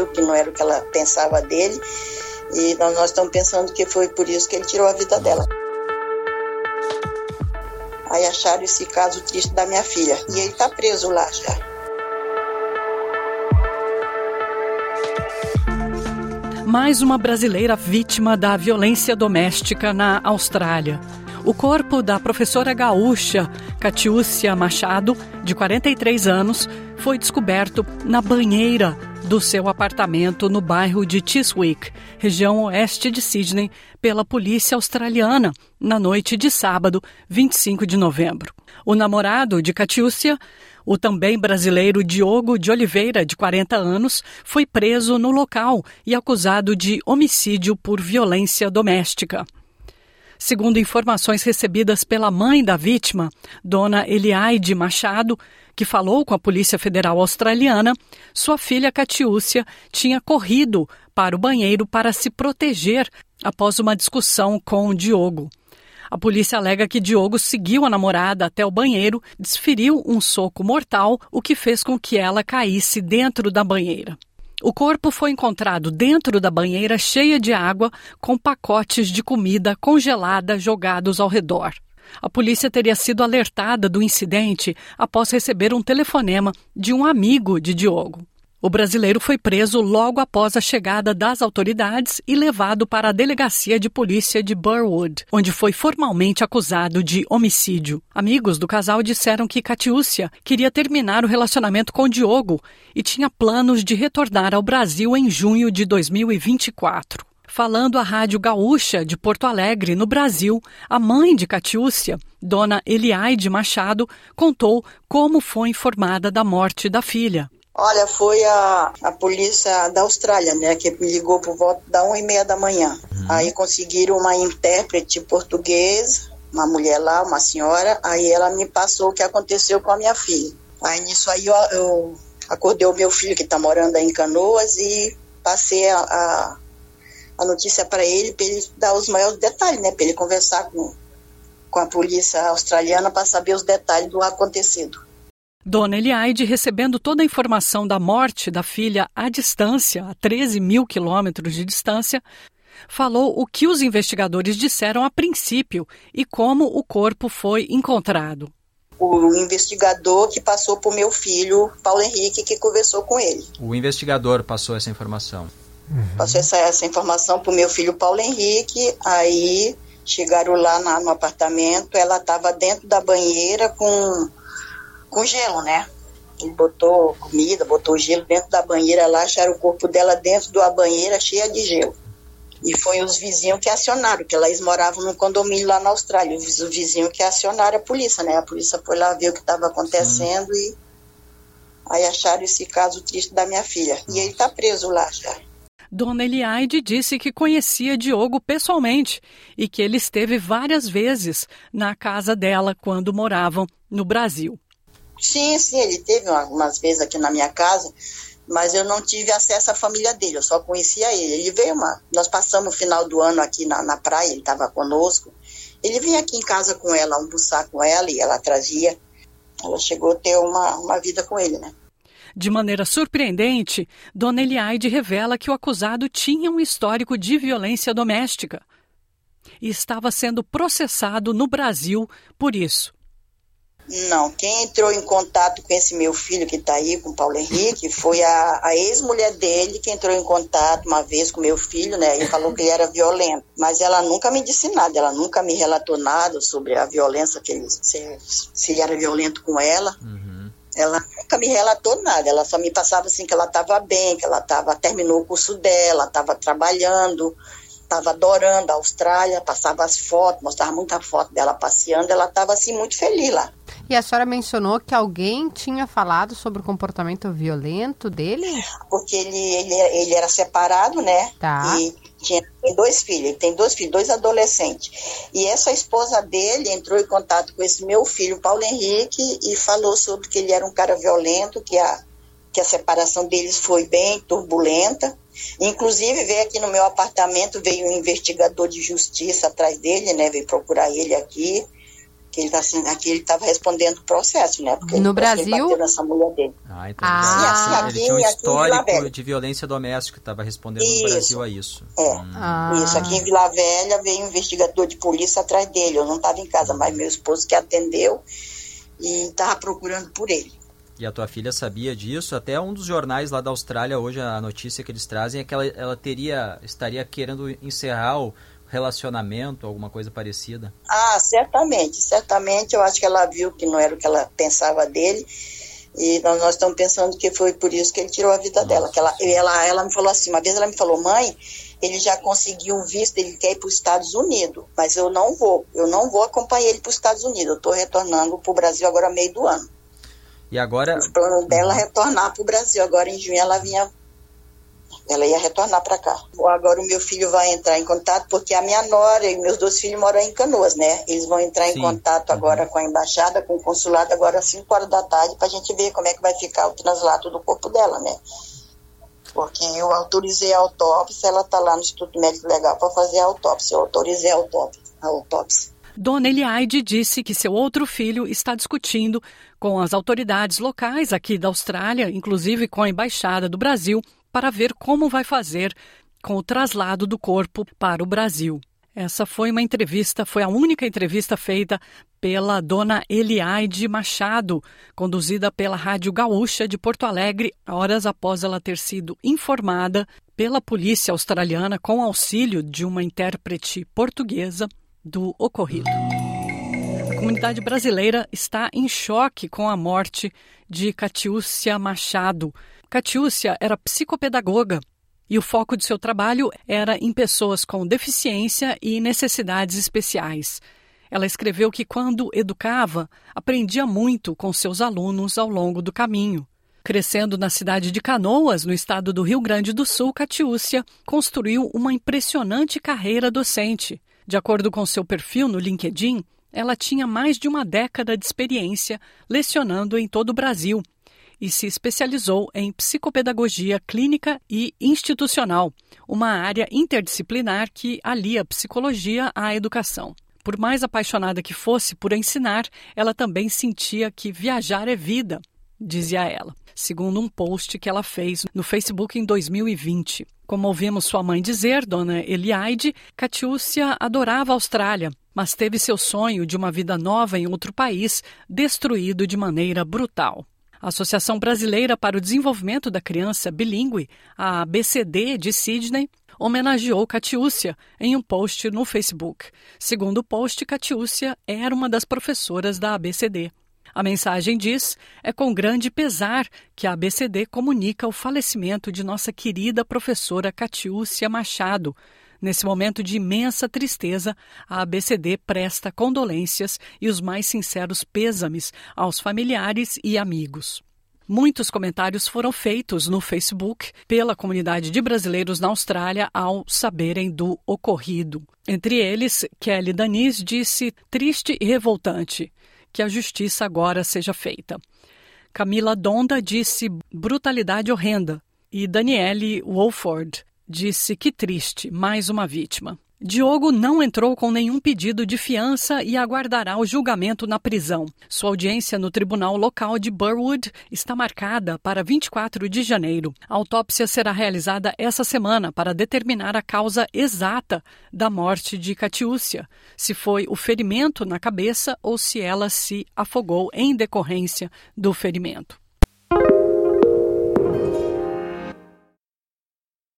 viu que não era o que ela pensava dele. E nós, nós estamos pensando que foi por isso que ele tirou a vida dela. Aí acharam esse caso triste da minha filha. E ele está preso lá já. Mais uma brasileira vítima da violência doméstica na Austrália. O corpo da professora gaúcha Catiúcia Machado, de 43 anos, foi descoberto na banheira do seu apartamento no bairro de Chiswick, região oeste de Sydney, pela polícia australiana na noite de sábado, 25 de novembro. O namorado de Catiúcia, o também brasileiro Diogo de Oliveira, de 40 anos, foi preso no local e acusado de homicídio por violência doméstica. Segundo informações recebidas pela mãe da vítima, dona Eliaide Machado, que falou com a Polícia Federal Australiana, sua filha Catiúcia tinha corrido para o banheiro para se proteger após uma discussão com Diogo. A polícia alega que Diogo seguiu a namorada até o banheiro, desferiu um soco mortal, o que fez com que ela caísse dentro da banheira. O corpo foi encontrado dentro da banheira cheia de água, com pacotes de comida congelada jogados ao redor. A polícia teria sido alertada do incidente após receber um telefonema de um amigo de Diogo. O brasileiro foi preso logo após a chegada das autoridades e levado para a delegacia de polícia de Burwood, onde foi formalmente acusado de homicídio. Amigos do casal disseram que Catiúcia queria terminar o relacionamento com Diogo e tinha planos de retornar ao Brasil em junho de 2024. Falando à Rádio Gaúcha de Porto Alegre, no Brasil, a mãe de Catiúcia, dona Eliaide Machado, contou como foi informada da morte da filha. Olha, foi a, a polícia da Austrália, né, que me ligou por volta da uma e meia da manhã. Uhum. Aí conseguiram uma intérprete portuguesa, uma mulher lá, uma senhora, aí ela me passou o que aconteceu com a minha filha. Aí nisso aí eu, eu acordei o meu filho que está morando aí em Canoas e passei a, a, a notícia para ele, para ele dar os maiores detalhes, né, para ele conversar com, com a polícia australiana para saber os detalhes do acontecido. Dona Eliaide, recebendo toda a informação da morte da filha à distância, a 13 mil quilômetros de distância, falou o que os investigadores disseram a princípio e como o corpo foi encontrado. O investigador que passou para o meu filho, Paulo Henrique, que conversou com ele. O investigador passou essa informação. Uhum. Passou essa, essa informação para o meu filho Paulo Henrique, aí chegaram lá na, no apartamento, ela estava dentro da banheira com com gelo, né? Ele botou comida, botou gelo dentro da banheira lá, acharam o corpo dela dentro da banheira cheia de gelo. E foi os vizinhos que acionaram, que elas moravam num condomínio lá na Austrália. Os vizinhos que acionaram a polícia, né? A polícia foi lá ver o que estava acontecendo Sim. e aí acharam esse caso triste da minha filha. E ele está preso lá já. Dona Eliaide disse que conhecia Diogo pessoalmente e que ele esteve várias vezes na casa dela quando moravam no Brasil. Sim, sim, ele teve algumas vezes aqui na minha casa, mas eu não tive acesso à família dele, eu só conhecia ele. Ele veio uma. Nós passamos o final do ano aqui na, na praia, ele estava conosco. Ele vinha aqui em casa com ela, almoçar com ela, e ela trazia. Ela chegou a ter uma, uma vida com ele, né? De maneira surpreendente, Dona Eliaide revela que o acusado tinha um histórico de violência doméstica e estava sendo processado no Brasil por isso. Não, quem entrou em contato com esse meu filho que está aí, com o Paulo Henrique, foi a, a ex-mulher dele que entrou em contato uma vez com meu filho, né? E falou que ele era violento. Mas ela nunca me disse nada, ela nunca me relatou nada sobre a violência que ele, se, se ele era violento com ela. Uhum. Ela nunca me relatou nada, ela só me passava assim que ela estava bem, que ela tava, terminou o curso dela, estava trabalhando, estava adorando a Austrália, passava as fotos, mostrava muita foto dela passeando, ela estava assim muito feliz lá. E a senhora mencionou que alguém tinha falado sobre o comportamento violento dele? Porque ele, ele, ele era separado, né? Tá. E tinha dois filhos, ele tem dois filhos, dois adolescentes. E essa esposa dele entrou em contato com esse meu filho, Paulo Henrique, e falou sobre que ele era um cara violento, que a, que a separação deles foi bem turbulenta. Inclusive, veio aqui no meu apartamento, veio um investigador de justiça atrás dele, né? Veio procurar ele aqui que ele tá, assim, aqui ele estava respondendo o processo, né? Porque no Brasil? nessa mulher dele. Ah, entendi. Ah, Sim, assim, aqui, ele tinha um histórico de violência doméstica, estava respondendo isso. no Brasil a isso. É, hum. ah. isso. Aqui em Vila Velha veio um investigador de polícia atrás dele. Eu não estava em casa, mas meu esposo que atendeu e estava procurando por ele. E a tua filha sabia disso? Até um dos jornais lá da Austrália, hoje, a notícia que eles trazem é que ela, ela teria, estaria querendo encerrar o relacionamento, alguma coisa parecida. Ah, certamente, certamente. Eu acho que ela viu que não era o que ela pensava dele. E nós, nós estamos pensando que foi por isso que ele tirou a vida Nossa. dela. Que ela, ela, ela me falou assim, uma vez ela me falou, mãe, ele já conseguiu um visto, ele quer ir para os Estados Unidos, mas eu não vou, eu não vou acompanhar ele para os Estados Unidos. Eu estou retornando para o Brasil agora meio do ano. E agora. O plano dela é retornar para o Brasil. Agora em junho ela vinha. Ela ia retornar para cá. Agora o meu filho vai entrar em contato, porque a minha nora e meus dois filhos moram em Canoas, né? Eles vão entrar Sim. em contato agora uhum. com a embaixada, com o consulado, agora às 5 horas da tarde, para a gente ver como é que vai ficar o translato do corpo dela, né? Porque eu autorizei a autópsia, ela está lá no Instituto Médico Legal para fazer a autópsia. Eu autorizei a autópsia. A autópsia. Dona Eliade disse que seu outro filho está discutindo com as autoridades locais aqui da Austrália, inclusive com a Embaixada do Brasil, para ver como vai fazer com o traslado do corpo para o Brasil. Essa foi uma entrevista, foi a única entrevista feita pela dona Eliade Machado, conduzida pela Rádio Gaúcha de Porto Alegre, horas após ela ter sido informada pela polícia australiana com auxílio de uma intérprete portuguesa do ocorrido. A comunidade brasileira está em choque com a morte de Catiúcia Machado. Catiúcia era psicopedagoga e o foco de seu trabalho era em pessoas com deficiência e necessidades especiais. Ela escreveu que, quando educava, aprendia muito com seus alunos ao longo do caminho. Crescendo na cidade de Canoas, no estado do Rio Grande do Sul, Catiúcia construiu uma impressionante carreira docente. De acordo com seu perfil no LinkedIn, ela tinha mais de uma década de experiência lecionando em todo o Brasil e se especializou em psicopedagogia clínica e institucional, uma área interdisciplinar que alia psicologia à educação. Por mais apaixonada que fosse por ensinar, ela também sentia que viajar é vida, dizia ela, segundo um post que ela fez no Facebook em 2020. Como ouvimos sua mãe dizer, Dona Eliade, Catiúcia adorava a Austrália, mas teve seu sonho de uma vida nova em outro país destruído de maneira brutal. A Associação Brasileira para o Desenvolvimento da Criança Bilingue, a ABCD de Sydney, homenageou Catiúcia em um post no Facebook. Segundo o post, Catiúcia era uma das professoras da ABCD. A mensagem diz: é com grande pesar que a ABCD comunica o falecimento de nossa querida professora Catiúcia Machado. Nesse momento de imensa tristeza, a ABCD presta condolências e os mais sinceros pêsames aos familiares e amigos. Muitos comentários foram feitos no Facebook pela comunidade de brasileiros na Austrália ao saberem do ocorrido. Entre eles, Kelly Danis disse triste e revoltante que a justiça agora seja feita. Camila Donda disse brutalidade horrenda e Daniele Wolford disse que triste, mais uma vítima. Diogo não entrou com nenhum pedido de fiança e aguardará o julgamento na prisão. Sua audiência no tribunal local de Burwood está marcada para 24 de janeiro. A autópsia será realizada essa semana para determinar a causa exata da morte de Catiúcia, se foi o ferimento na cabeça ou se ela se afogou em decorrência do ferimento.